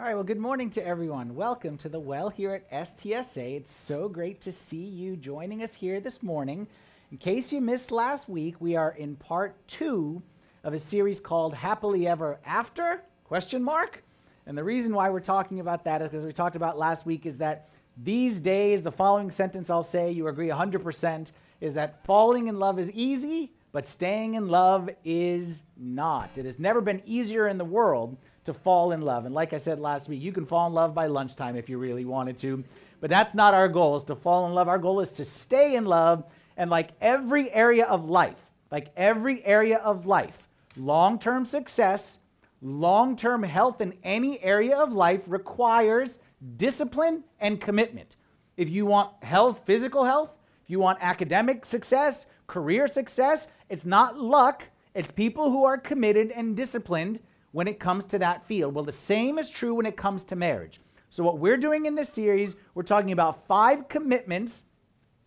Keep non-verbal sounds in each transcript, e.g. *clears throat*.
All right, well, good morning to everyone. Welcome to the Well here at STSA. It's so great to see you joining us here this morning. In case you missed last week, we are in part two of a series called Happily Ever After? Question mark. And the reason why we're talking about that is because we talked about last week is that these days, the following sentence I'll say, you agree 100%, is that falling in love is easy, but staying in love is not. It has never been easier in the world to fall in love. And like I said last week, you can fall in love by lunchtime if you really wanted to. But that's not our goal, is to fall in love. Our goal is to stay in love. And like every area of life, like every area of life, long term success, long term health in any area of life requires discipline and commitment. If you want health, physical health, if you want academic success, career success, it's not luck, it's people who are committed and disciplined when it comes to that field. Well, the same is true when it comes to marriage. So, what we're doing in this series, we're talking about five commitments.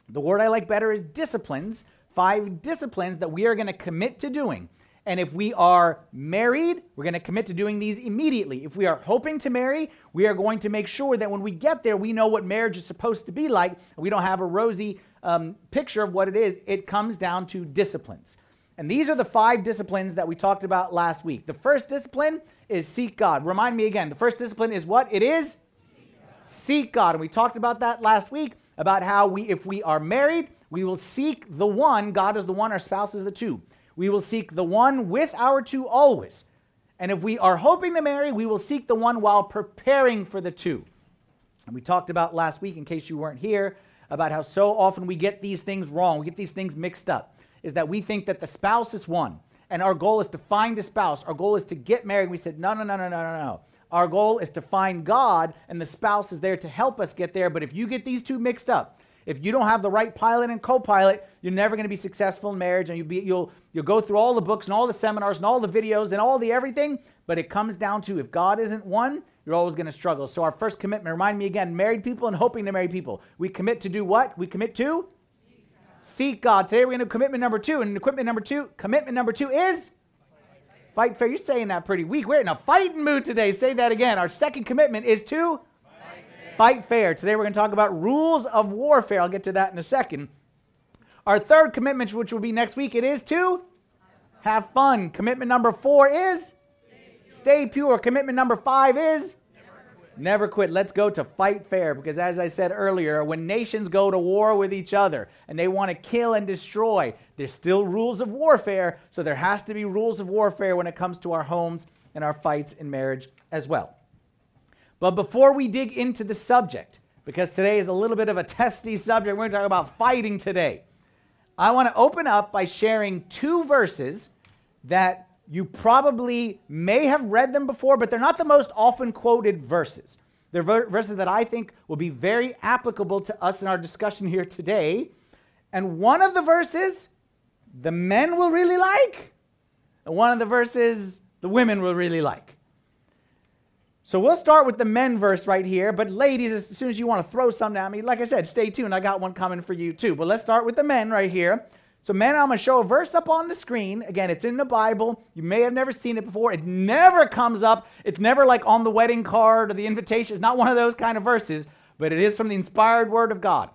The word I like better is disciplines, five disciplines that we are going to commit to doing. And if we are married, we're going to commit to doing these immediately. If we are hoping to marry, we are going to make sure that when we get there, we know what marriage is supposed to be like. We don't have a rosy um, picture of what it is. It comes down to disciplines. And these are the five disciplines that we talked about last week. The first discipline is seek God. Remind me again, the first discipline is what? It is seek God. And we talked about that last week about how we if we are married, we will seek the one, God is the one, our spouse is the two. We will seek the one with our two always. And if we are hoping to marry, we will seek the one while preparing for the two. And we talked about last week, in case you weren't here, about how so often we get these things wrong, we get these things mixed up. Is that we think that the spouse is one, and our goal is to find a spouse. Our goal is to get married. We said, no, no, no, no, no, no, no. Our goal is to find God, and the spouse is there to help us get there. But if you get these two mixed up, if you don't have the right pilot and co-pilot, you're never going to be successful in marriage, and you'll be you'll you'll go through all the books and all the seminars and all the videos and all the everything. But it comes down to if God isn't one, you're always going to struggle. So our first commitment, remind me again, married people and hoping to marry people. We commit to do what? We commit to seek God. Today we're going to commitment number two, and commitment number two, commitment number two is fight fair. You're saying that pretty weak. We're in a fighting mood today. Say that again. Our second commitment is to Fight fair. Today we're going to talk about rules of warfare. I'll get to that in a second. Our third commitment, which will be next week, it is to have fun. Commitment number four is stay pure. Commitment number five is never quit. Let's go to fight fair because, as I said earlier, when nations go to war with each other and they want to kill and destroy, there's still rules of warfare. So there has to be rules of warfare when it comes to our homes and our fights in marriage as well. But before we dig into the subject, because today is a little bit of a testy subject, we're going to talk about fighting today. I want to open up by sharing two verses that you probably may have read them before, but they're not the most often quoted verses. They're ver- verses that I think will be very applicable to us in our discussion here today. And one of the verses the men will really like, and one of the verses the women will really like. So we'll start with the men verse right here. But ladies, as soon as you want to throw something at me, like I said, stay tuned. I got one coming for you too. But let's start with the men right here. So, men, I'm going to show a verse up on the screen. Again, it's in the Bible. You may have never seen it before. It never comes up. It's never like on the wedding card or the invitation. It's not one of those kind of verses, but it is from the inspired word of God.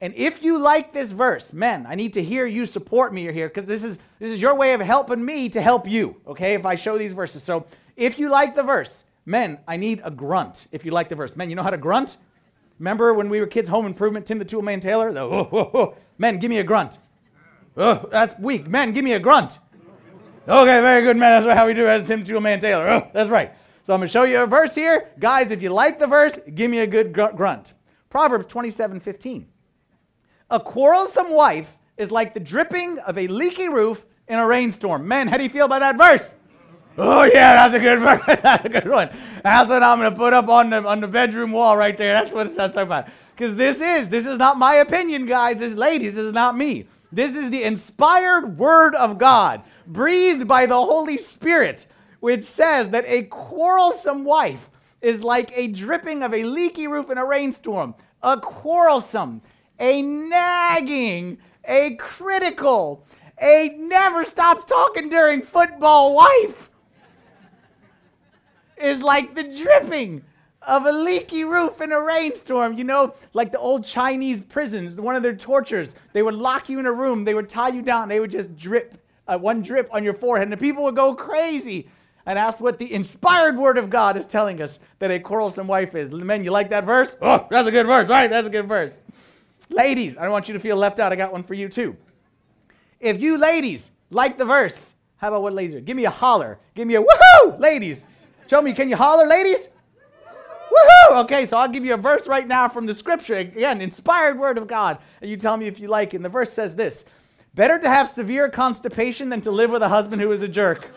And if you like this verse, men, I need to hear you support me here because this is this is your way of helping me to help you, okay? If I show these verses. So, if you like the verse, Men, I need a grunt, if you like the verse. Men, you know how to grunt? Remember when we were kids, Home Improvement, Tim the Tool Man Taylor? The, oh, oh, oh. Men, give me a grunt. Oh, that's weak. Men, give me a grunt. Okay, very good, man. That's how we do it as Tim the Toolman Taylor. Oh, that's right. So I'm going to show you a verse here. Guys, if you like the verse, give me a good grunt. Proverbs 27 15. A quarrelsome wife is like the dripping of a leaky roof in a rainstorm. Men, how do you feel about that verse? Oh yeah, that's a good *laughs* one. that's a good one. That's what I'm gonna put up on the on the bedroom wall right there. That's what I'm talking about. Because this is this is not my opinion, guys. This ladies, this is not me. This is the inspired word of God, breathed by the Holy Spirit, which says that a quarrelsome wife is like a dripping of a leaky roof in a rainstorm. A quarrelsome, a nagging, a critical, a never stops talking during football wife is like the dripping of a leaky roof in a rainstorm. You know, like the old Chinese prisons, one of their tortures. They would lock you in a room, they would tie you down, they would just drip, uh, one drip on your forehead, and the people would go crazy. And ask what the inspired word of God is telling us that a quarrelsome wife is. Men, you like that verse? Oh, that's a good verse, right? That's a good verse. Ladies, I don't want you to feel left out. I got one for you too. If you ladies like the verse, how about what ladies are? Give me a holler. Give me a woohoo, ladies. Show me, can you holler, ladies? Woohoo! Okay, so I'll give you a verse right now from the scripture. Again, inspired word of God. And you tell me if you like it. And the verse says this Better to have severe constipation than to live with a husband who is a jerk.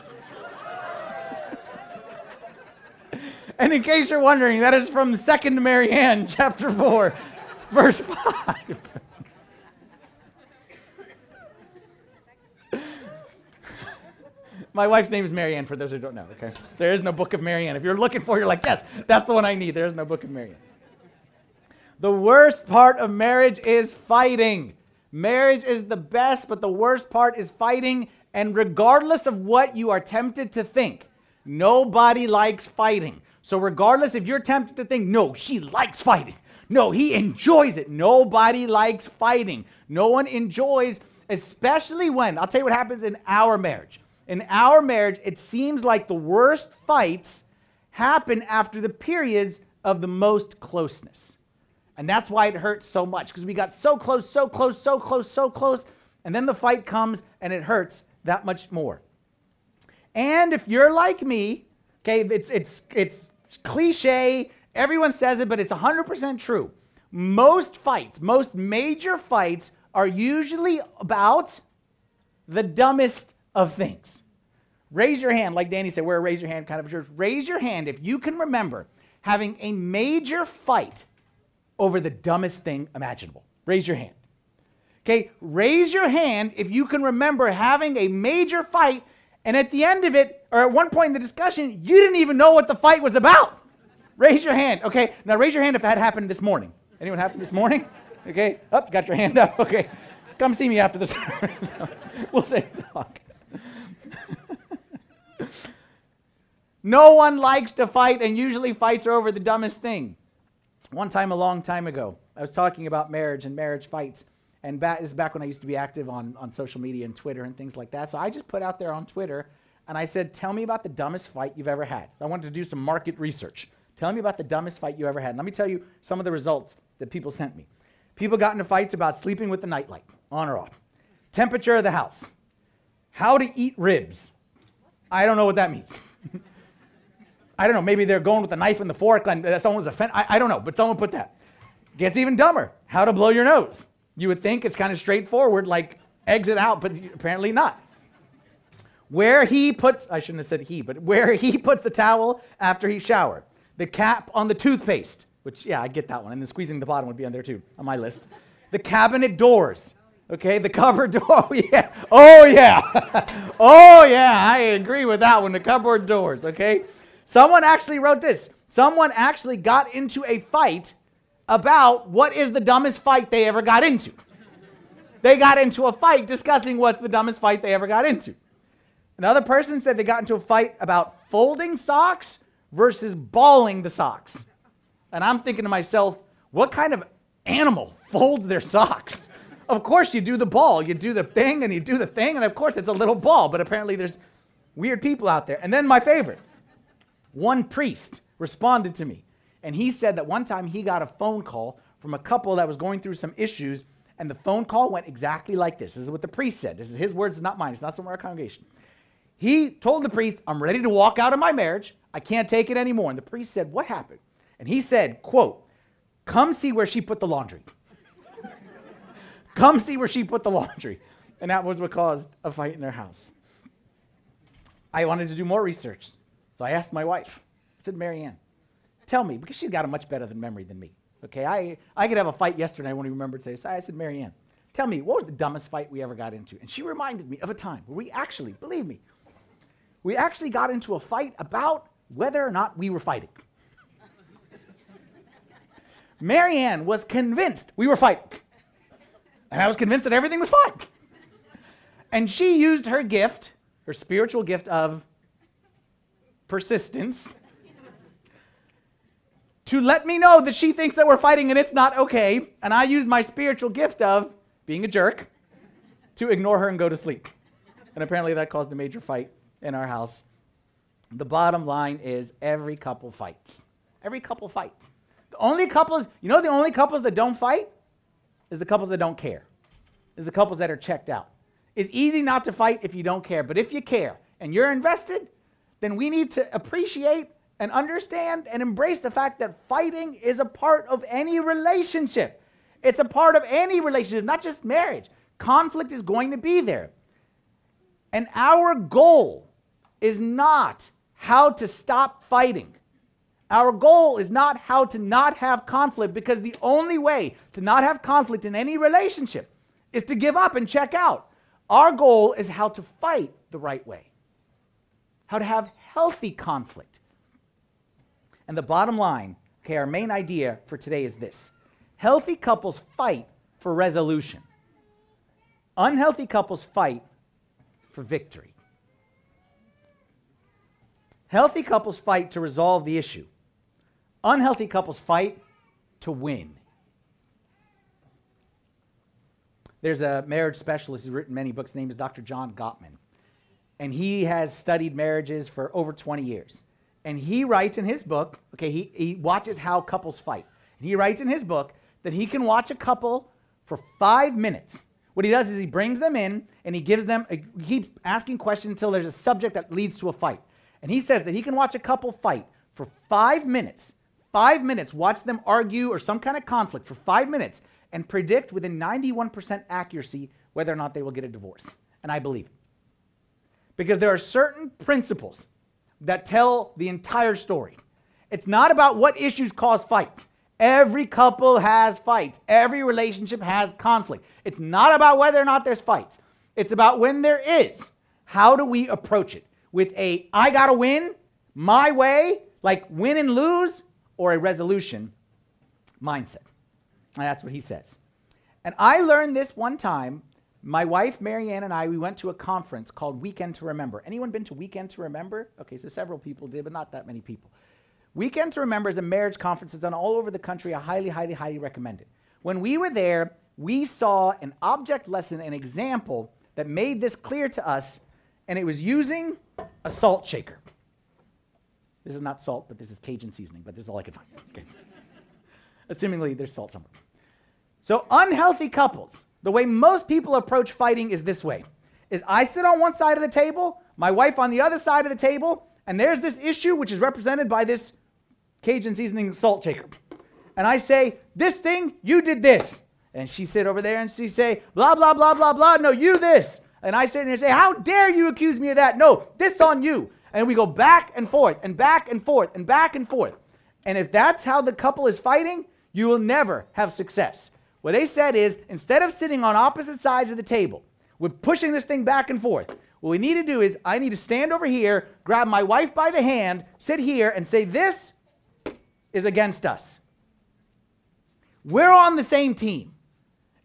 *laughs* and in case you're wondering, that is from 2nd Marianne, *laughs* chapter 4, verse 5. *laughs* My wife's name is Marianne, for those who don't know, okay? There is no book of Marianne. If you're looking for, you're like, yes, that's the one I need. There is no book of Marianne. The worst part of marriage is fighting. Marriage is the best, but the worst part is fighting. And regardless of what you are tempted to think, nobody likes fighting. So, regardless if you're tempted to think, no, she likes fighting, no, he enjoys it. Nobody likes fighting. No one enjoys, especially when, I'll tell you what happens in our marriage in our marriage, it seems like the worst fights happen after the periods of the most closeness. And that's why it hurts so much because we got so close, so close, so close, so close. And then the fight comes and it hurts that much more. And if you're like me, okay, it's, it's, it's cliche, everyone says it, but it's 100% true. Most fights, most major fights, are usually about the dumbest of things. Raise your hand, like Danny said, we're a raise your hand kind of church. Raise your hand if you can remember having a major fight over the dumbest thing imaginable. Raise your hand. Okay, raise your hand if you can remember having a major fight, and at the end of it, or at one point in the discussion, you didn't even know what the fight was about. Raise your hand. Okay, now raise your hand if that happened this morning. Anyone happened this morning? Okay, up, oh, got your hand up. Okay, come see me after this. *laughs* we'll say talk. *laughs* no one likes to fight, and usually fights are over the dumbest thing. One time, a long time ago, I was talking about marriage and marriage fights. And back, this is back when I used to be active on, on social media and Twitter and things like that. So I just put out there on Twitter and I said, Tell me about the dumbest fight you've ever had. So I wanted to do some market research. Tell me about the dumbest fight you ever had. And let me tell you some of the results that people sent me. People got into fights about sleeping with the nightlight, on or off, temperature of the house, how to eat ribs, I don't know what that means. *laughs* I don't know. Maybe they're going with the knife and the fork and uh, someone was offended. I, I don't know, but someone put that. Gets even dumber. How to blow your nose. You would think it's kind of straightforward, like exit out, but apparently not. Where he puts, I shouldn't have said he, but where he *laughs* puts the towel after he showered. The cap on the toothpaste, which, yeah, I get that one. And then squeezing the bottom would be on there too, on my list. The cabinet doors. Okay, the cupboard door. *laughs* Oh, yeah. Oh, yeah. *laughs* oh, yeah. I agree with that one. The cupboard doors. Okay. Someone actually wrote this. Someone actually got into a fight about what is the dumbest fight they ever got into. They got into a fight discussing what's the dumbest fight they ever got into. Another person said they got into a fight about folding socks versus balling the socks. And I'm thinking to myself, what kind of animal folds their socks? Of course, you do the ball. You do the thing and you do the thing, and of course, it's a little ball, but apparently, there's weird people out there. And then, my favorite one priest responded to me, and he said that one time he got a phone call from a couple that was going through some issues, and the phone call went exactly like this. This is what the priest said. This is his words, it's not mine. It's not somewhere our congregation. He told the priest, I'm ready to walk out of my marriage. I can't take it anymore. And the priest said, What happened? And he said, quote, Come see where she put the laundry. Come see where she put the laundry. And that was what caused a fight in their house. I wanted to do more research. So I asked my wife. I said, Marianne, tell me, because she's got a much better than memory than me. Okay, I, I could have a fight yesterday, I won't even remember today. So I said, Marianne, tell me, what was the dumbest fight we ever got into? And she reminded me of a time where we actually, believe me, we actually got into a fight about whether or not we were fighting. *laughs* Marianne was convinced we were fighting. And I was convinced that everything was fine. And she used her gift, her spiritual gift of persistence, to let me know that she thinks that we're fighting and it's not okay. And I used my spiritual gift of being a jerk to ignore her and go to sleep. And apparently that caused a major fight in our house. The bottom line is every couple fights. Every couple fights. The only couples, you know, the only couples that don't fight is the couples that don't care, is the couples that are checked out. It's easy not to fight if you don't care, but if you care and you're invested, then we need to appreciate and understand and embrace the fact that fighting is a part of any relationship. It's a part of any relationship, not just marriage. Conflict is going to be there. And our goal is not how to stop fighting. Our goal is not how to not have conflict because the only way to not have conflict in any relationship is to give up and check out. Our goal is how to fight the right way, how to have healthy conflict. And the bottom line, okay, our main idea for today is this healthy couples fight for resolution, unhealthy couples fight for victory. Healthy couples fight to resolve the issue. Unhealthy couples fight to win. There's a marriage specialist who's written many books. His name is Dr. John Gottman. And he has studied marriages for over 20 years. And he writes in his book, okay, he, he watches how couples fight. And he writes in his book that he can watch a couple for five minutes. What he does is he brings them in and he gives them, he keeps asking questions until there's a subject that leads to a fight. And he says that he can watch a couple fight for five minutes, five minutes, watch them argue or some kind of conflict for five minutes and predict within 91% accuracy whether or not they will get a divorce. And I believe it. Because there are certain principles that tell the entire story. It's not about what issues cause fights. Every couple has fights. Every relationship has conflict. It's not about whether or not there's fights. It's about when there is, how do we approach it? With a I gotta win, my way, like win and lose, or a resolution mindset. And that's what he says. And I learned this one time. My wife, Marianne, and I, we went to a conference called Weekend to Remember. Anyone been to Weekend to Remember? Okay, so several people did, but not that many people. Weekend to Remember is a marriage conference that's done all over the country. I highly, highly, highly recommend it. When we were there, we saw an object lesson, an example that made this clear to us, and it was using a salt shaker. This is not salt, but this is Cajun seasoning, but this is all I could find. Okay. Assumingly, there's salt somewhere. So, unhealthy couples, the way most people approach fighting is this way is I sit on one side of the table, my wife on the other side of the table, and there's this issue which is represented by this Cajun seasoning salt shaker. And I say, This thing, you did this. And she sit over there and she say, blah, blah, blah, blah, blah. No, you this. And I sit there and say, How dare you accuse me of that? No, this on you. And we go back and forth and back and forth and back and forth. And if that's how the couple is fighting, you will never have success. What they said is instead of sitting on opposite sides of the table, we're pushing this thing back and forth. What we need to do is I need to stand over here, grab my wife by the hand, sit here, and say, This is against us. We're on the same team.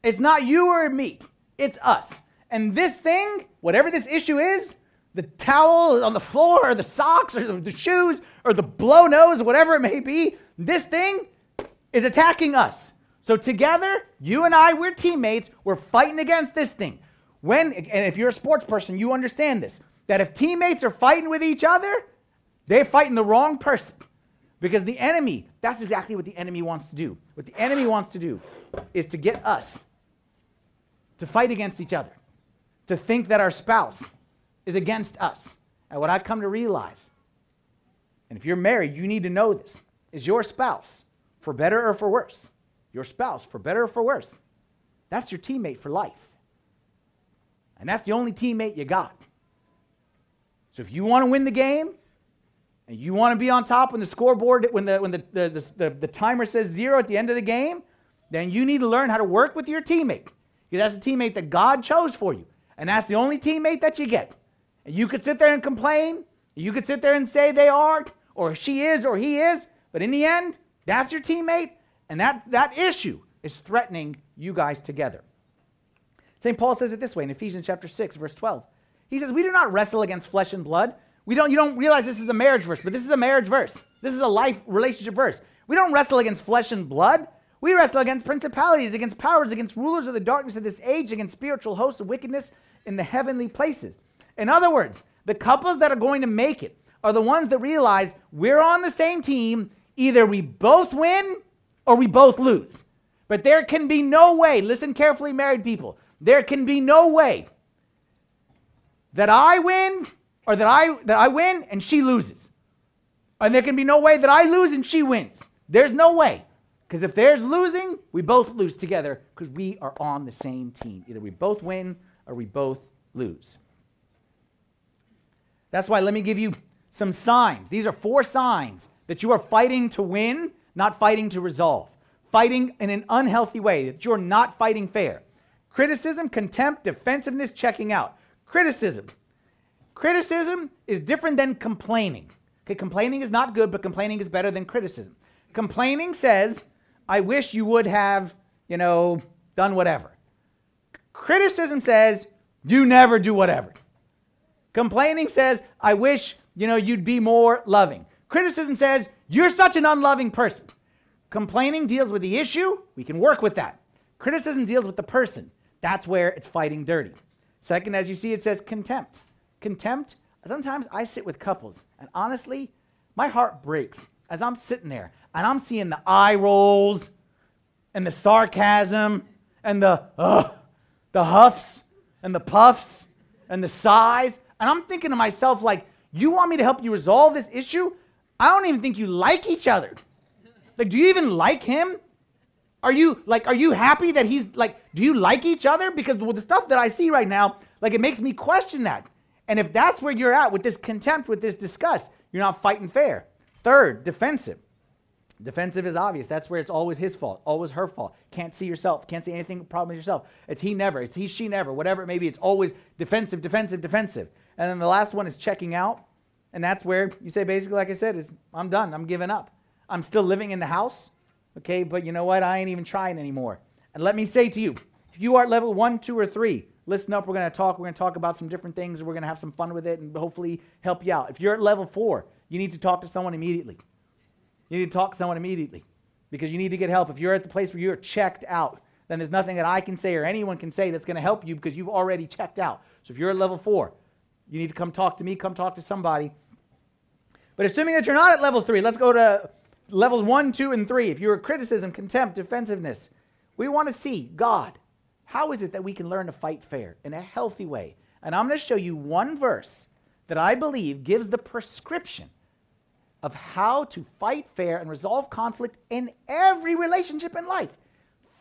It's not you or me, it's us. And this thing, whatever this issue is, the towel on the floor, or the socks, or the shoes, or the blow nose, whatever it may be, this thing is attacking us. So together, you and I, we're teammates. We're fighting against this thing. When, and if you're a sports person, you understand this that if teammates are fighting with each other, they're fighting the wrong person. Because the enemy, that's exactly what the enemy wants to do. What the enemy wants to do is to get us to fight against each other, to think that our spouse is against us. And what I come to realize, and if you're married, you need to know this, is your spouse, for better or for worse, your spouse, for better or for worse, that's your teammate for life. And that's the only teammate you got. So if you want to win the game and you want to be on top when the scoreboard, when the, when the, the, the, the, the timer says zero at the end of the game, then you need to learn how to work with your teammate. Because that's the teammate that God chose for you. And that's the only teammate that you get. You could sit there and complain. You could sit there and say they aren't, or she is, or he is. But in the end, that's your teammate. And that, that issue is threatening you guys together. St. Paul says it this way in Ephesians chapter 6, verse 12. He says, We do not wrestle against flesh and blood. We don't, you don't realize this is a marriage verse, but this is a marriage verse. This is a life relationship verse. We don't wrestle against flesh and blood. We wrestle against principalities, against powers, against rulers of the darkness of this age, against spiritual hosts of wickedness in the heavenly places. In other words, the couples that are going to make it are the ones that realize we're on the same team. Either we both win or we both lose. But there can be no way, listen carefully, married people, there can be no way that I win or that I that I win and she loses. And there can be no way that I lose and she wins. There's no way. Because if there's losing, we both lose together because we are on the same team. Either we both win or we both lose. That's why let me give you some signs. These are four signs that you are fighting to win, not fighting to resolve. Fighting in an unhealthy way, that you're not fighting fair. Criticism, contempt, defensiveness, checking out. Criticism. Criticism is different than complaining. Okay, complaining is not good, but complaining is better than criticism. Complaining says, I wish you would have, you know, done whatever. Criticism says, you never do whatever. Complaining says, I wish, you know, you'd be more loving. Criticism says, you're such an unloving person. Complaining deals with the issue. We can work with that. Criticism deals with the person. That's where it's fighting dirty. Second, as you see, it says contempt. Contempt, sometimes I sit with couples, and honestly, my heart breaks as I'm sitting there and I'm seeing the eye rolls and the sarcasm and the, uh, the huffs and the puffs and the sighs. And I'm thinking to myself, like, you want me to help you resolve this issue? I don't even think you like each other. Like, do you even like him? Are you like, are you happy that he's like, do you like each other? Because with the stuff that I see right now, like, it makes me question that. And if that's where you're at with this contempt, with this disgust, you're not fighting fair. Third, defensive. Defensive is obvious. That's where it's always his fault, always her fault. Can't see yourself, can't see anything problem with yourself. It's he never, it's he, she never, whatever it may be. It's always defensive, defensive, defensive. And then the last one is checking out. And that's where you say, basically, like I said, is I'm done. I'm giving up. I'm still living in the house. Okay, but you know what? I ain't even trying anymore. And let me say to you, if you are level one, two, or three, listen up. We're going to talk. We're going to talk about some different things and we're going to have some fun with it and hopefully help you out. If you're at level four, you need to talk to someone immediately. You need to talk to someone immediately because you need to get help. If you're at the place where you're checked out, then there's nothing that I can say or anyone can say that's going to help you because you've already checked out. So if you're at level four, you need to come talk to me, come talk to somebody. But assuming that you're not at level three, let's go to levels one, two, and three. If you're criticism, contempt, defensiveness, we want to see God. How is it that we can learn to fight fair in a healthy way? And I'm going to show you one verse that I believe gives the prescription of how to fight fair and resolve conflict in every relationship in life.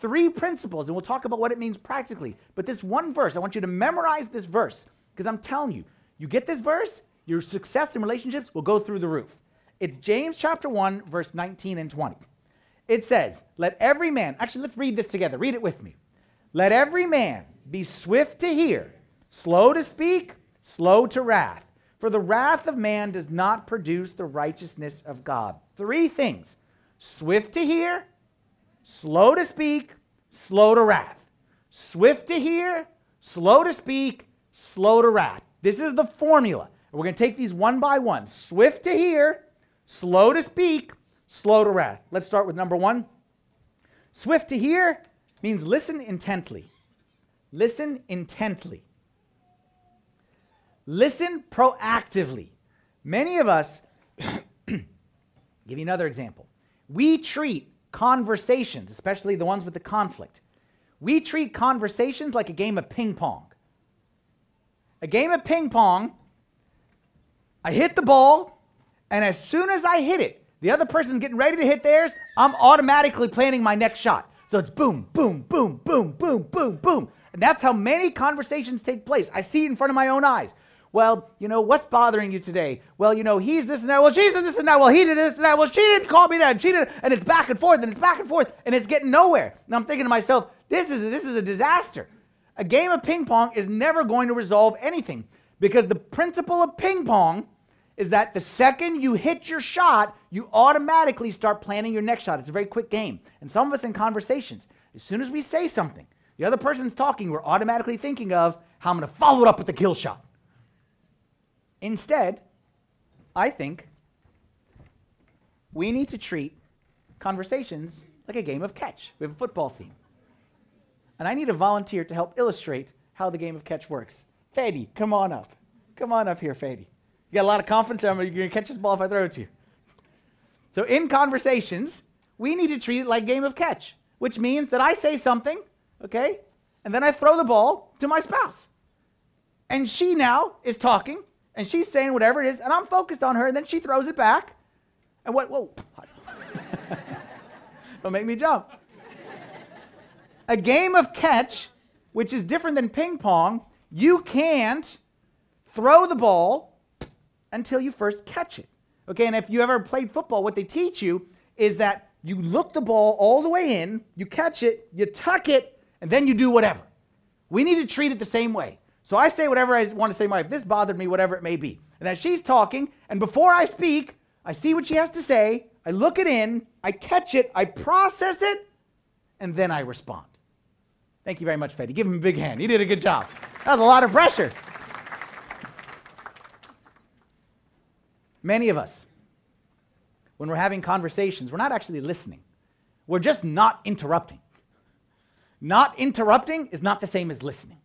Three principles, and we'll talk about what it means practically. But this one verse, I want you to memorize this verse because I'm telling you, you get this verse, your success in relationships will go through the roof. It's James chapter 1, verse 19 and 20. It says, Let every man, actually, let's read this together. Read it with me. Let every man be swift to hear, slow to speak, slow to wrath for the wrath of man does not produce the righteousness of God. Three things swift to hear, slow to speak, slow to wrath. Swift to hear, slow to speak, slow to wrath. This is the formula. We're going to take these one by one. Swift to hear, slow to speak, slow to wrath. Let's start with number one. Swift to hear means listen intently. Listen intently. Listen proactively. Many of us, *coughs* give you another example. We treat conversations, especially the ones with the conflict, we treat conversations like a game of ping pong. A game of ping pong, I hit the ball, and as soon as I hit it, the other person's getting ready to hit theirs, I'm automatically planning my next shot. So it's boom, boom, boom, boom, boom, boom, boom. And that's how many conversations take place. I see it in front of my own eyes. Well, you know, what's bothering you today? Well, you know, he's this and that. Well, she's this and that. Well, he did this and that. Well, she didn't call me that. And she did. And it's back and forth and it's back and forth and it's getting nowhere. And I'm thinking to myself, this is, this is a disaster. A game of ping pong is never going to resolve anything because the principle of ping pong is that the second you hit your shot, you automatically start planning your next shot. It's a very quick game. And some of us in conversations, as soon as we say something, the other person's talking, we're automatically thinking of how I'm going to follow it up with the kill shot. Instead, I think we need to treat conversations like a game of catch. We have a football theme. And I need a volunteer to help illustrate how the game of catch works. Fady, come on up. Come on up here, Fady. You got a lot of confidence. I'm going to catch this ball if I throw it to you. So in conversations, we need to treat it like game of catch, which means that I say something, okay, and then I throw the ball to my spouse. And she now is talking, and she's saying whatever it is, and I'm focused on her, and then she throws it back. And what, whoa, *laughs* don't make me jump. A game of catch, which is different than ping pong, you can't throw the ball until you first catch it. Okay, and if you ever played football, what they teach you is that you look the ball all the way in, you catch it, you tuck it, and then you do whatever. We need to treat it the same way. So I say whatever I want to say, my wife. This bothered me, whatever it may be. And then she's talking, and before I speak, I see what she has to say, I look it in, I catch it, I process it, and then I respond. Thank you very much, Fady. Give him a big hand. He did a good job. That was a lot of pressure. Many of us, when we're having conversations, we're not actually listening. We're just not interrupting. Not interrupting is not the same as listening.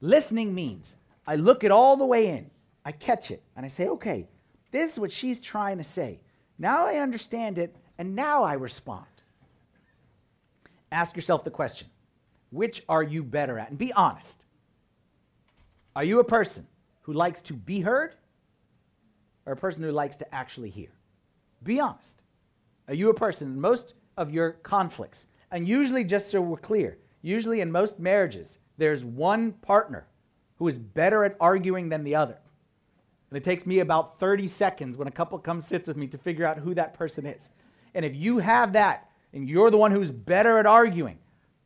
Listening means I look it all the way in, I catch it, and I say, okay, this is what she's trying to say. Now I understand it, and now I respond. Ask yourself the question which are you better at? And be honest. Are you a person who likes to be heard or a person who likes to actually hear? Be honest. Are you a person most of your conflicts? And usually, just so we're clear, usually in most marriages, there's one partner who is better at arguing than the other. And it takes me about 30 seconds when a couple comes sits with me to figure out who that person is. And if you have that and you're the one who's better at arguing,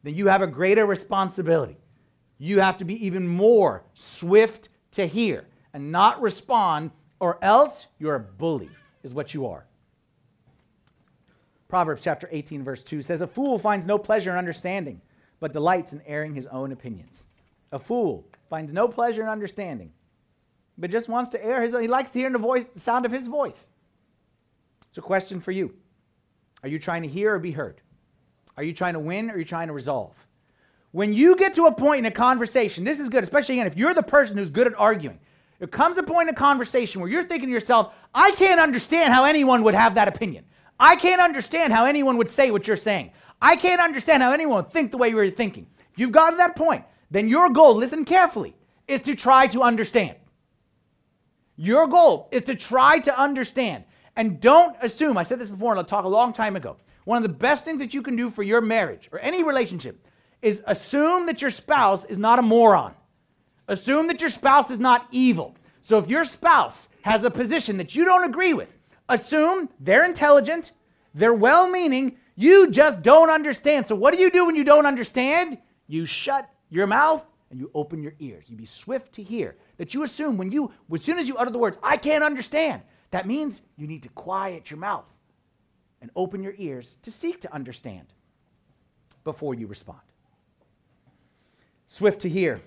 then you have a greater responsibility. You have to be even more swift to hear and not respond, or else you're a bully, is what you are. Proverbs chapter 18, verse 2 says, A fool finds no pleasure in understanding, but delights in airing his own opinions. A fool finds no pleasure in understanding, but just wants to air his own. He likes to hear the voice, the sound of his voice. It's a question for you. Are you trying to hear or be heard? Are you trying to win or are you trying to resolve? When you get to a point in a conversation, this is good, especially again, if you're the person who's good at arguing. There comes a point in a conversation where you're thinking to yourself, I can't understand how anyone would have that opinion. I can't understand how anyone would say what you're saying. I can't understand how anyone would think the way you're thinking. You've got to that point. Then your goal, listen carefully, is to try to understand. Your goal is to try to understand. And don't assume, I said this before and I'll talk a long time ago. One of the best things that you can do for your marriage or any relationship is assume that your spouse is not a moron. Assume that your spouse is not evil. So if your spouse has a position that you don't agree with, assume they're intelligent, they're well meaning, you just don't understand. So what do you do when you don't understand? You shut your mouth and you open your ears. You be swift to hear. That you assume when you, as soon as you utter the words, I can't understand, that means you need to quiet your mouth and open your ears to seek to understand before you respond. Swift to hear.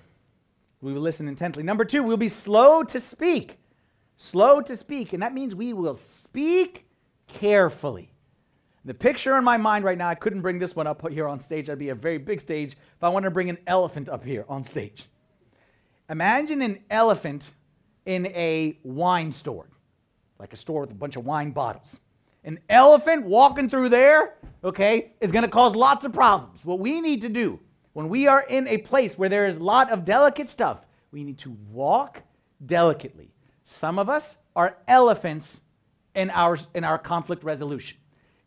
We will listen intently. Number two, we'll be slow to speak. Slow to speak. And that means we will speak carefully. The picture in my mind right now, I couldn't bring this one up here on stage. That'd be a very big stage if I wanted to bring an elephant up here on stage. Imagine an elephant in a wine store, like a store with a bunch of wine bottles. An elephant walking through there, okay, is going to cause lots of problems. What we need to do when we are in a place where there is a lot of delicate stuff, we need to walk delicately. Some of us are elephants in our, in our conflict resolution.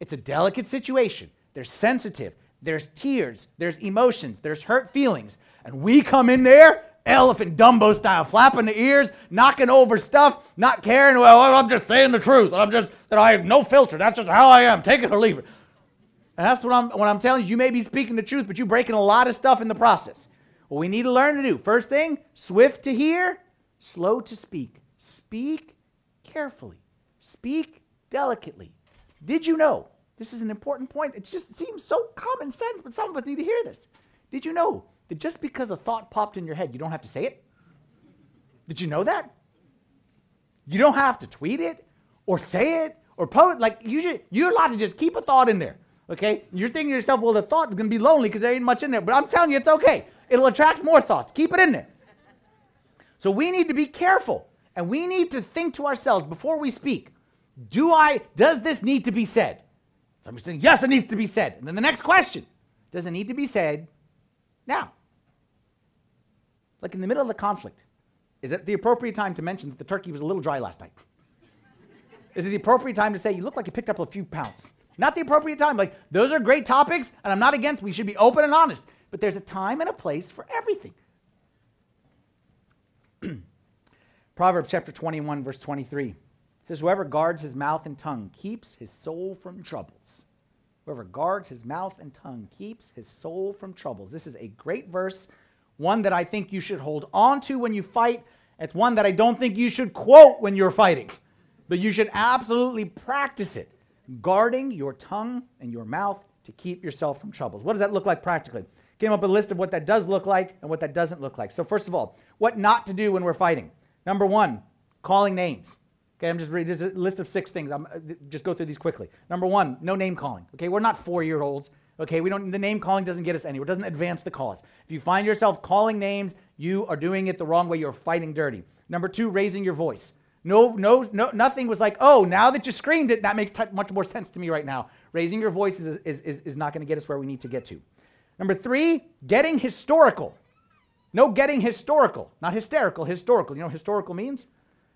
It's a delicate situation. There's sensitive, there's tears, there's emotions, there's hurt feelings. And we come in there elephant Dumbo style, flapping the ears, knocking over stuff, not caring. Well, I'm just saying the truth. I'm just that I have no filter. That's just how I am. Take it or leave it. And that's what I'm what I'm telling you. You may be speaking the truth, but you're breaking a lot of stuff in the process. What we need to learn to do. First thing, swift to hear, slow to speak. Speak carefully. Speak delicately. Did you know? This is an important point. It just seems so common sense, but some of us need to hear this. Did you know that just because a thought popped in your head, you don't have to say it? Did you know that? You don't have to tweet it or say it or post. Like you, just, you're allowed to just keep a thought in there. Okay? You're thinking to yourself, well, the thought is to be lonely because there ain't much in there. But I'm telling you, it's okay. It'll attract more thoughts. Keep it in there. So we need to be careful and we need to think to ourselves before we speak do I, does this need to be said? Somebody's saying, yes, it needs to be said. And then the next question does it need to be said now? Like in the middle of the conflict, is it the appropriate time to mention that the turkey was a little dry last night? Is it the appropriate time to say, you look like you picked up a few pounds? Not the appropriate time. Like, those are great topics, and I'm not against, we should be open and honest. But there's a time and a place for everything. *clears throat* Proverbs chapter 21, verse 23 says, Whoever guards his mouth and tongue keeps his soul from troubles. Whoever guards his mouth and tongue keeps his soul from troubles. This is a great verse, one that I think you should hold on to when you fight. It's one that I don't think you should quote when you're fighting, but you should absolutely practice it, guarding your tongue and your mouth to keep yourself from troubles. What does that look like practically? Came up a list of what that does look like and what that doesn't look like. So, first of all, what not to do when we're fighting. Number one, calling names. Okay, I'm just reading this a list of six things. I'm uh, just go through these quickly. Number one, no name calling. Okay, we're not four year olds. Okay, we don't. The name calling doesn't get us anywhere. It doesn't advance the cause. If you find yourself calling names, you are doing it the wrong way. You're fighting dirty. Number two, raising your voice. No, no, no. Nothing was like, oh, now that you screamed it, that makes t- much more sense to me right now. Raising your voice is is, is, is not going to get us where we need to get to. Number three, getting historical. No getting historical, not hysterical, historical. You know what historical means?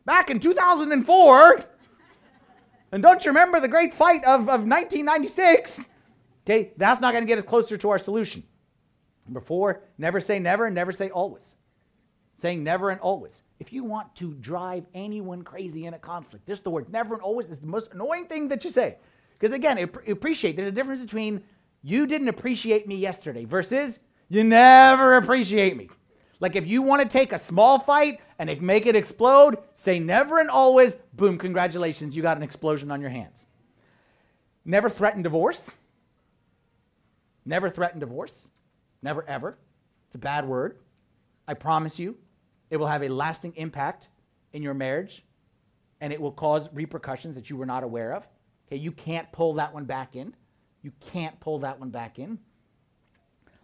back in 2004. And don't you remember the great fight of, of 1996? Okay, that's not going to get us closer to our solution. Number four, never say never and never say always. Saying never and always. If you want to drive anyone crazy in a conflict, just the word never and always is the most annoying thing that you say. Because again, appreciate, there's a difference between you didn't appreciate me yesterday versus you never appreciate me. Like if you want to take a small fight and make it explode, say never and always, boom, congratulations, you got an explosion on your hands. Never threaten divorce. Never threaten divorce. Never ever. It's a bad word. I promise you, it will have a lasting impact in your marriage and it will cause repercussions that you were not aware of. Okay, you can't pull that one back in. You can't pull that one back in.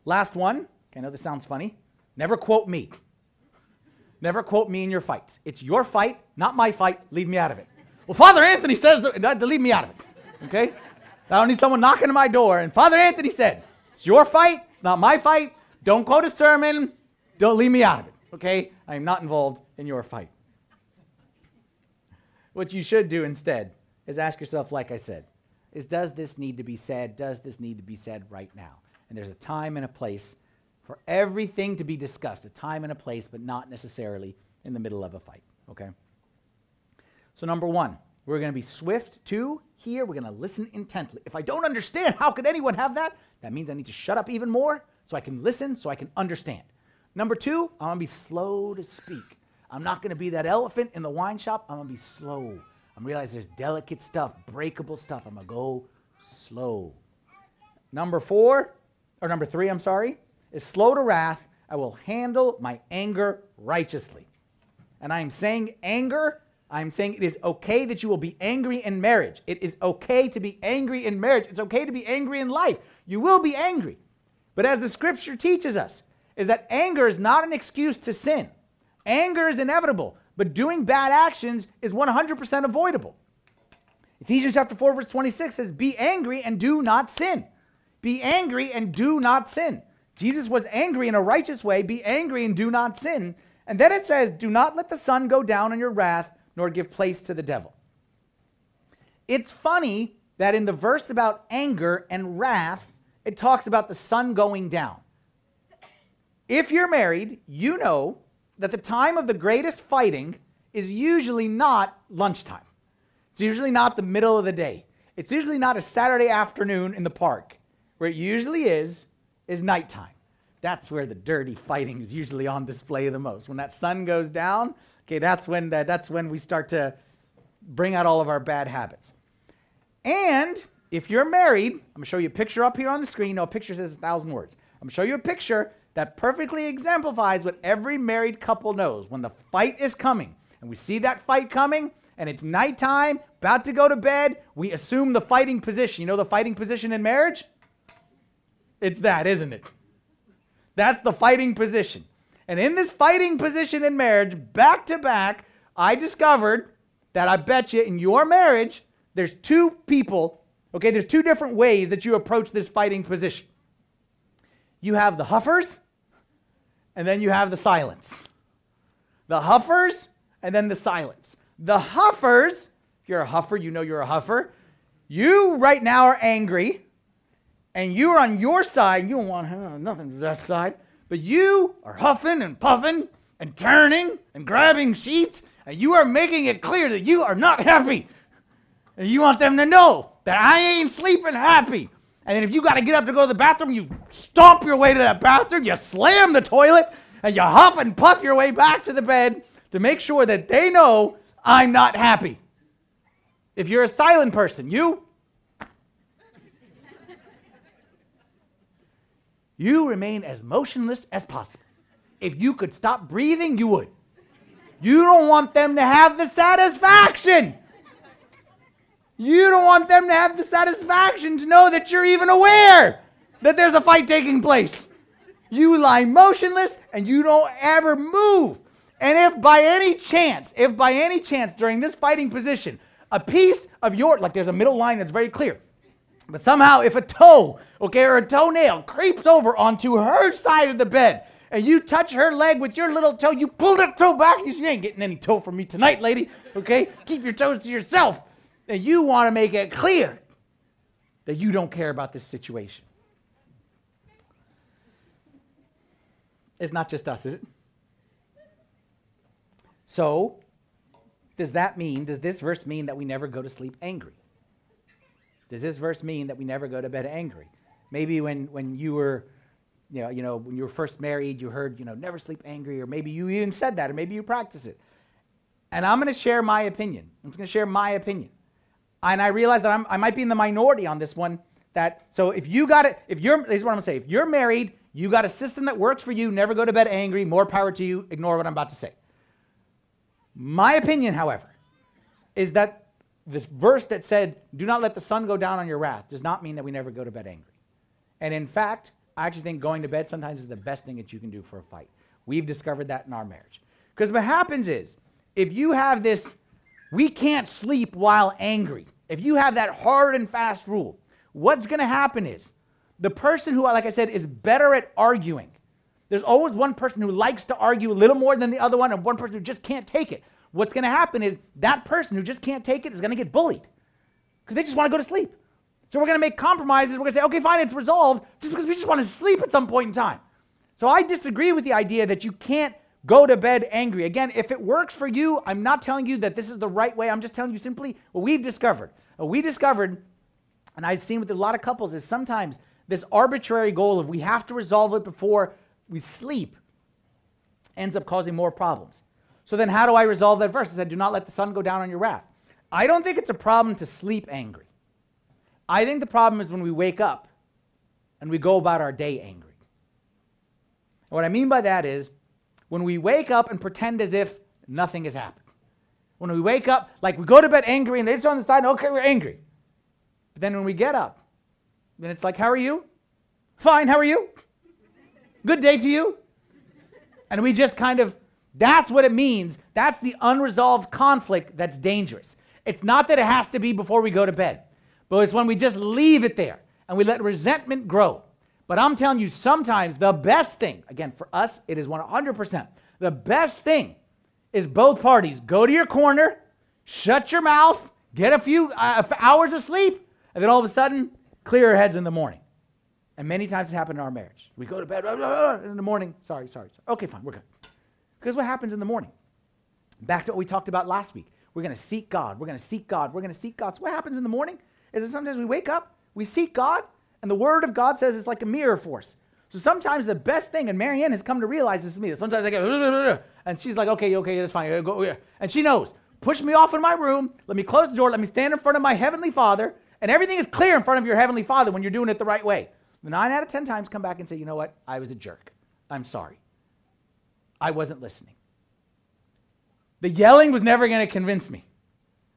Last one. I know this sounds funny. Never quote me. Never quote me in your fights. It's your fight, not my fight. Leave me out of it. Well, Father Anthony says to leave me out of it. Okay? I don't need someone knocking on my door. And Father Anthony said, It's your fight. It's not my fight. Don't quote a sermon. Don't leave me out of it. Okay? I am not involved in your fight. What you should do instead is ask yourself, like I said, is does this need to be said? Does this need to be said right now? And there's a time and a place for everything to be discussed, a time and a place, but not necessarily in the middle of a fight. Okay? So, number one, we're to be swift to hear. We're to listen intently. If I don't understand, how could anyone have that? That means I need to shut up even more so I can listen, so I can understand. Number two, I'm to be slow to speak. I'm not to be that elephant in the wine shop. I'm to be slow. I'm realize there's delicate stuff, breakable stuff. I'm to go slow. Number four, or number three, I'm sorry, is slow to wrath. I will handle my anger righteously. And I am saying anger, I'm saying it is okay that you will be angry in marriage. It is okay to be angry in marriage. It's okay to be angry in life. You will be angry. But as the scripture teaches us, is that anger is not an excuse to sin. Anger is inevitable, but doing bad actions is 100% avoidable. Ephesians chapter 4 verse 26 says, "Be angry and do not sin." Be angry and do not sin. Jesus was angry in a righteous way. Be angry and do not sin. And then it says, Do not let the sun go down on your wrath, nor give place to the devil. It's funny that in the verse about anger and wrath, it talks about the sun going down. If you're married, you know that the time of the greatest fighting is usually not lunchtime. It's usually not the middle of the day. It's usually not a Saturday afternoon in the park. Where it usually is, is nighttime. That's where the dirty fighting is usually on display the most. When that sun goes down, okay, that's when, the, that's when we start to bring out all of our bad habits. And if you're married, I'm gonna show you a picture up here on the screen. No, a picture says a thousand words. I'm gonna show you a picture that perfectly exemplifies what every married couple knows. When the fight is coming, and we see that fight coming, and it's nighttime, about to go to bed, we assume the fighting position. You know the fighting position in marriage? It's that, isn't it? That's the fighting position. And in this fighting position in marriage, back to back, I discovered that I bet you in your marriage, there's two people, okay, there's two different ways that you approach this fighting position. You have the huffers, and then you have the silence. The huffers, and then the silence. The huffers, if you're a huffer, you know you're a huffer. You right now are angry, and you're on your side. You don't want nothing to that side, but you are huffing and puffing and turning and grabbing sheets, and you are making it clear that you are not happy. And you want them to know that I ain't sleeping happy. And then if you got to get up to go to the bathroom, you stomp your way to that bathroom, you slam the toilet, and you huff and puff your way back to the bed to make sure that they know I'm not happy. If you're a silent person, you you remain as motionless as possible. If you could stop breathing, you would. You don't want them to have the satisfaction you don't want them to have the satisfaction to know that you're even aware that there's a fight taking place. You lie motionless and you don't ever move. And if by any chance, if by any chance during this fighting position, a piece of your, like there's a middle line that's very clear, but somehow if a toe, okay, or a toenail creeps over onto her side of the bed, and you touch her leg with your little toe, you pull that toe back, you say, you ain't getting any toe from me tonight, lady, okay? Keep your toes to yourself and you want to make it clear that you don't care about this situation. It's not just us, is it? So, does that mean, does this verse mean that we never go to sleep angry? Does this verse mean that we never go to bed angry? Maybe when, when you were, you know, you know, when you were first married, you heard, you know, never sleep angry, or maybe you even said that, or maybe you practice it. And I'm going to share my opinion. I'm going to share my opinion. And I realize that I'm, i might be in the minority on this one. That so if you got it, if you're, this is what I'm gonna say. If you're married, you got a system that works for you. Never go to bed angry. More power to you. Ignore what I'm about to say. My opinion, however, is that this verse that said, "Do not let the sun go down on your wrath," does not mean that we never go to bed angry. And in fact, I actually think going to bed sometimes is the best thing that you can do for a fight. We've discovered that in our marriage. Because what happens is, if you have this we can't sleep while angry. If you have that hard and fast rule, what's going to happen is the person who, like I said, is better at arguing. There's always one person who likes to argue a little more than the other one, and one person who just can't take it. What's going to happen is that person who just can't take it is going to get bullied because they just want to go to sleep. So we're going to make compromises. We're going to say, okay, fine, it's resolved, just because we just want to sleep at some point in time. So I disagree with the idea that you can't Go to bed angry. Again, if it works for you, I'm not telling you that this is the right way. I'm just telling you simply what we've discovered. What we discovered, and I've seen with a lot of couples, is sometimes this arbitrary goal of we have to resolve it before we sleep ends up causing more problems. So then, how do I resolve that verse? I said, Do not let the sun go down on your wrath. I don't think it's a problem to sleep angry. I think the problem is when we wake up and we go about our day angry. What I mean by that is when we wake up and pretend as if nothing has happened. When we wake up, like we go to bed angry and it's on the side, okay, we're angry. But then when we get up, then it's like, how are you? Fine, how are you? Good day to you? And we just kind of, that's what it means. That's the unresolved conflict that's dangerous. It's not that it has to be before we go to bed, but it's when we just leave it there and we let resentment grow. But I'm telling you, sometimes the best thing, again, for us, it is 100%. The best thing is both parties go to your corner, shut your mouth, get a few uh, hours of sleep, and then all of a sudden, clear heads in the morning. And many times it happened in our marriage. We go to bed blah, blah, blah, in the morning. Sorry, sorry, sorry. Okay, fine, we're good. Because what happens in the morning? Back to what we talked about last week. We're going to seek God. We're going to seek God. We're going to seek God. So what happens in the morning is that sometimes we wake up, we seek God, and the Word of God says it's like a mirror force. So sometimes the best thing, and Marianne has come to realize this to me. Sometimes I get, and she's like, okay, okay, that's fine. Go, yeah. And she knows. Push me off in my room. Let me close the door. Let me stand in front of my Heavenly Father. And everything is clear in front of your Heavenly Father when you're doing it the right way. The nine out of 10 times come back and say, you know what? I was a jerk. I'm sorry. I wasn't listening. The yelling was never going to convince me.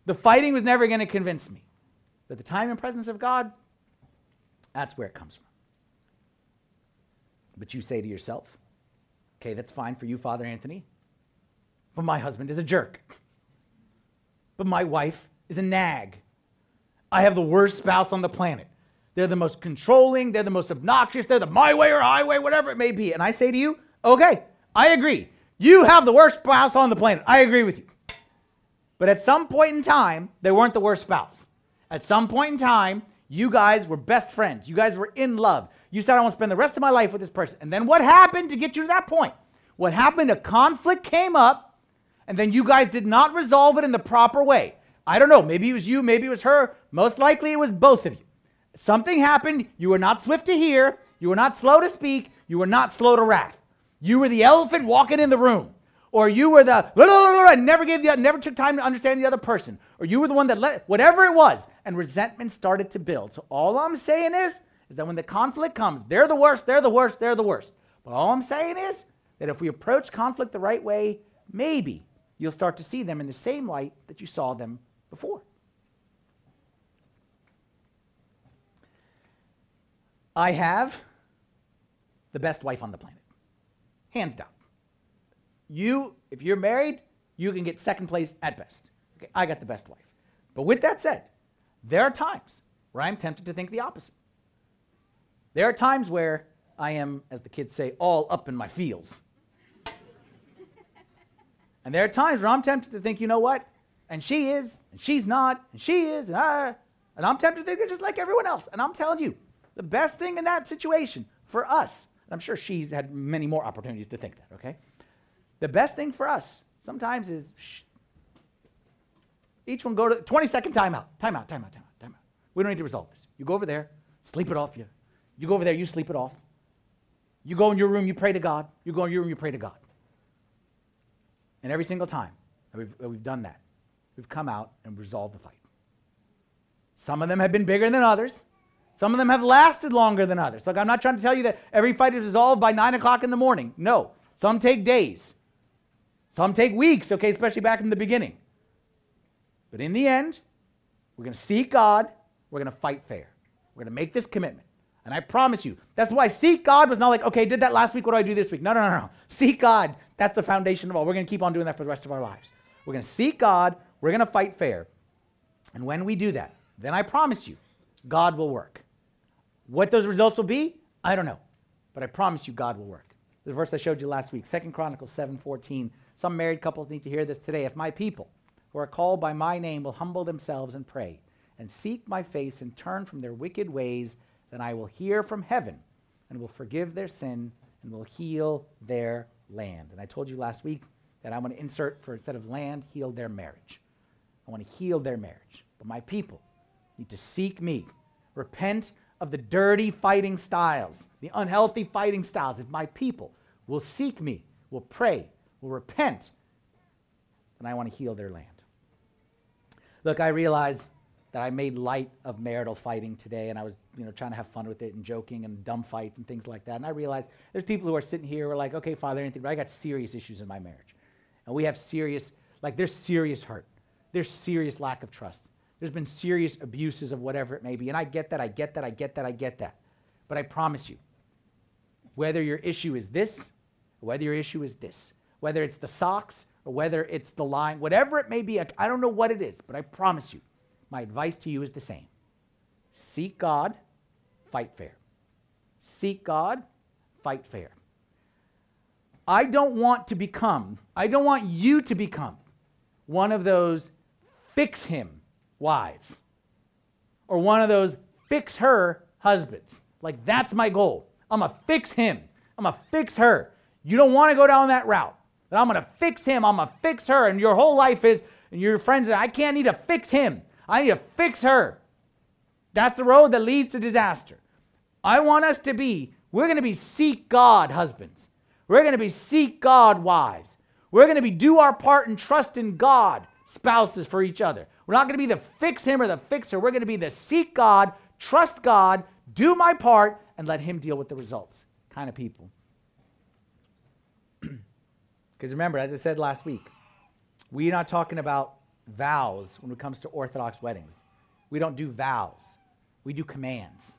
The fighting was never going to convince me. But the time and presence of God, that's where it comes from. But you say to yourself, okay, that's fine for you, Father Anthony, but my husband is a jerk. But my wife is a nag. I have the worst spouse on the planet. They're the most controlling, they're the most obnoxious, they're the my way or highway, whatever it may be. And I say to you, okay, I agree. You have the worst spouse on the planet. I agree with you. But at some point in time, they weren't the worst spouse. At some point in time, you guys were best friends. You guys were in love. You said, I want to spend the rest of my life with this person. And then what happened to get you to that point? What happened? A conflict came up, and then you guys did not resolve it in the proper way. I don't know. Maybe it was you, maybe it was her. Most likely it was both of you. Something happened. You were not swift to hear. You were not slow to speak. You were not slow to wrath. You were the elephant walking in the room. Or you were the and *laughs* never gave the never took time to understand the other person. Or you were the one that let whatever it was, and resentment started to build. So all I'm saying is, is that when the conflict comes, they're the worst, they're the worst, they're the worst. But all I'm saying is that if we approach conflict the right way, maybe you'll start to see them in the same light that you saw them before. I have the best wife on the planet. Hands down. You, if you're married, you can get second place at best. Okay, I got the best wife. But with that said, there are times where I'm tempted to think the opposite. There are times where I am, as the kids say, all up in my feels. and there are times where I'm tempted to think, you know what? And she is, and she's not, and she is, and I, and I'm tempted to think they're just like everyone else. And I'm telling you, the best thing in that situation for us, I'm sure she's had many more opportunities to think that, okay? The best thing for us sometimes is shh, each one go to 20 second timeout, timeout, timeout, timeout, timeout. We don't need to resolve this. You go over there, sleep it off. You, you go over there, you sleep it off. You go in your room, you pray to God. You go in your room, you pray to God. And every single time we've, we've done that, we've come out and resolved the fight. Some of them have been bigger than others. Some of them have lasted longer than others. Look, I'm not trying to tell you that every fight is resolved by 9 o'clock in the morning. No. Some take days. Some take weeks, okay, especially back in the beginning. But in the end, we're going to seek God. We're going to fight fair. We're going to make this commitment. And I promise you, that's why seek God was not like, okay, did that last week. What do I do this week? No, no, no, no. Seek God. That's the foundation of all. We're going to keep on doing that for the rest of our lives. We're going to seek God. We're going to fight fair. And when we do that, then I promise you, God will work. What those results will be, I don't know. But I promise you God will work. The verse I showed you last week, 2 Chronicles 7:14. Some married couples need to hear this today. If my people who are called by my name will humble themselves and pray and seek my face and turn from their wicked ways, then I will hear from heaven and will forgive their sin and will heal their land. And I told you last week that I want to insert for instead of land, heal their marriage. I want to heal their marriage. But my people need to seek me, repent of the dirty fighting styles, the unhealthy fighting styles, if my people will seek me, will pray, will repent, then I want to heal their land. Look, I realize that I made light of marital fighting today, and I was, you know, trying to have fun with it and joking and dumb fights and things like that. And I realize there's people who are sitting here who are like, okay, Father, anything, but I got serious issues in my marriage. And we have serious, like, there's serious hurt. There's serious lack of trust. There's been serious abuses of whatever it may be. And I get that, I get that, I get that, I get that. But I promise you, whether your issue is this, whether your issue is this, whether it's the socks or whether it's the line, whatever it may be, I don't know what it is, but I promise you, my advice to you is the same. Seek God, fight fair. Seek God, fight fair. I don't want to become, I don't want you to become one of those fix him wives or one of those fix her husbands. Like, that's my goal. I'm to fix him. I'm to fix her. You don't want to go down that route. But I'm going to fix him. I'm going to fix her. And your whole life is, and your friends say, I can't need to fix him. I need to fix her. That's the road that leads to disaster. I want us to be, we're going to be seek God husbands. We're going to be seek God wives. We're going to be do our part and trust in God spouses for each other. We're not going to be the fix him or the fixer. We're going to be the seek God, trust God, do my part, and let him deal with the results kind of people. Because remember, as I said last week, we're not talking about vows when it comes to Orthodox weddings. We don't do vows, we do commands.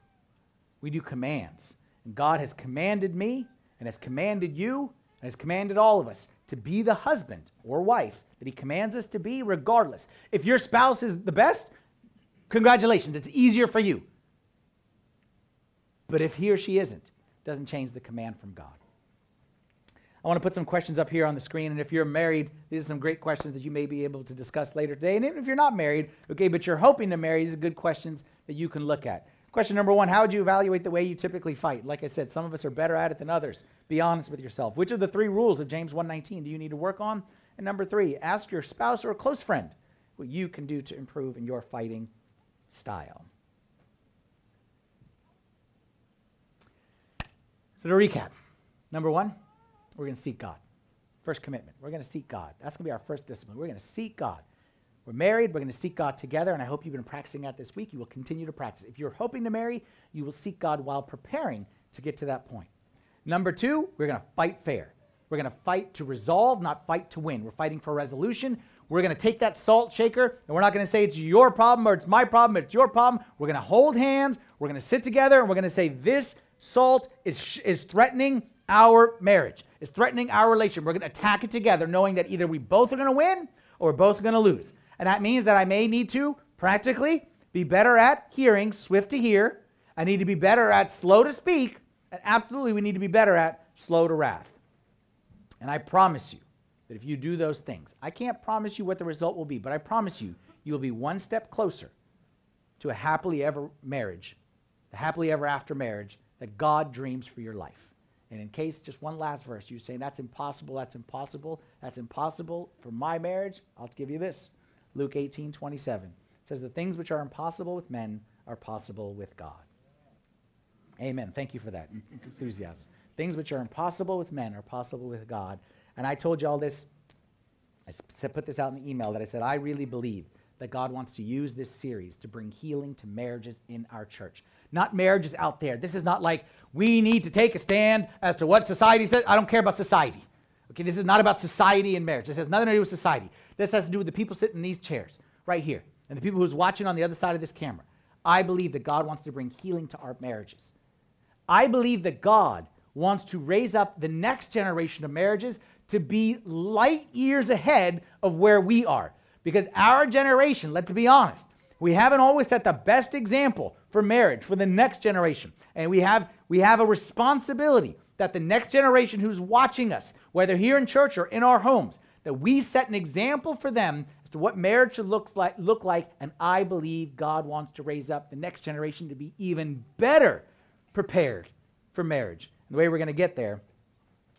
We do commands. And God has commanded me and has commanded you and has commanded all of us to be the husband or wife that He commands us to be, regardless. If your spouse is the best, congratulations, it's easier for you. But if he or she isn't, doesn't change the command from God. I want to put some questions up here on the screen. And if you're married, these are some great questions that you may be able to discuss later today. And even if you're not married, okay, but you're hoping to marry, these are good questions that you can look at. Question number one How would you evaluate the way you typically fight? Like I said, some of us are better at it than others. Be honest with yourself. Which of the three rules of James 1:19 do you need to work on? And number three, ask your spouse or a close friend what you can do to improve in your fighting style. So, to recap, number one, we're going to seek God. First commitment. We're going to seek God. That's going to be our first discipline. We're going to seek God. We're married. We're going to seek God together. And I hope you've been practicing that this week. You will continue to practice. If you're hoping to marry, you will seek God while preparing to get to that point. Number two, we're going to fight fair. We're going to fight to resolve, not fight to win. We're fighting for resolution. We're going to take that salt shaker and we're not going to say it's your problem or it's my problem, it's your problem. We're going to hold hands. We're going to sit together and we're going to say, This salt is, is threatening our marriage. It's threatening our relationship. We're going to attack it together, knowing that either we both are going to win or we're both going to lose. And that means that I may need to practically be better at hearing, swift to hear. I need to be better at slow to speak. And absolutely, we need to be better at slow to wrath. And I promise you that if you do those things, I can't promise you what the result will be, but I promise you, you will be one step closer to a happily ever marriage, the happily ever after marriage that God dreams for your life. And in case, just one last verse, you're saying, that's impossible, that's impossible, that's impossible for my marriage, I'll give you this. Luke 18, 27. It says, The things which are impossible with men are possible with God. Amen. Thank you for that enthusiasm. Things which are impossible with men are possible with God. And I told you all this, I put this out in the email that I said, I really believe that God wants to use this series to bring healing to marriages in our church not marriages out there. This is not like we need to take a stand as to what society says. I don't care about society. Okay, this is not about society and marriage. This has nothing to do with society. This has to do with the people sitting in these chairs right here and the people who's watching on the other side of this camera. I believe that God wants to bring healing to our marriages. I believe that God wants to raise up the next generation of marriages to be light years ahead of where we are. Because our generation, let's be honest, we haven't always set the best example for marriage for the next generation. And we have, we have a responsibility that the next generation who's watching us, whether here in church or in our homes, that we set an example for them as to what marriage should look like, look like. And I believe God wants to raise up the next generation to be even better prepared for marriage. And the way we're going to get there,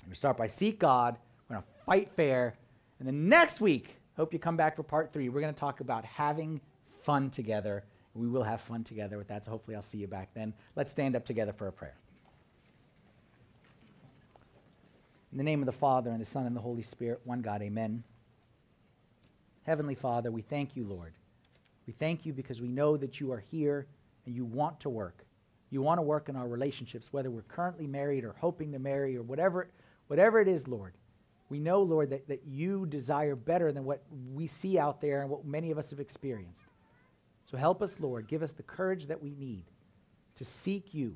we start by seek God, we're going to fight fair, and then next week, hope you come back for part three. We're going to talk about having fun together. We will have fun together with that, so hopefully I'll see you back then. Let's stand up together for a prayer. In the name of the Father, and the Son, and the Holy Spirit, one God, amen. Heavenly Father, we thank you, Lord. We thank you because we know that you are here and you want to work. You want to work in our relationships, whether we're currently married or hoping to marry or whatever, whatever it is, Lord. We know, Lord, that, that you desire better than what we see out there and what many of us have experienced. So help us, Lord. Give us the courage that we need to seek you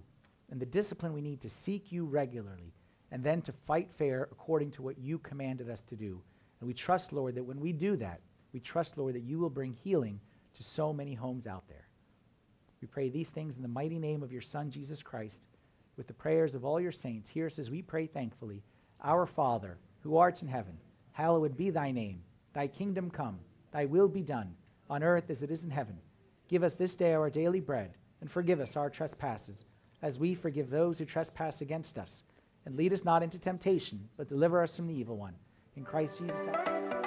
and the discipline we need to seek you regularly and then to fight fair according to what you commanded us to do. And we trust, Lord, that when we do that, we trust, Lord, that you will bring healing to so many homes out there. We pray these things in the mighty name of your Son, Jesus Christ, with the prayers of all your saints. Hear us as we pray thankfully Our Father, who art in heaven, hallowed be thy name. Thy kingdom come, thy will be done, on earth as it is in heaven. Give us this day our daily bread, and forgive us our trespasses, as we forgive those who trespass against us. And lead us not into temptation, but deliver us from the evil one. In Christ Jesus.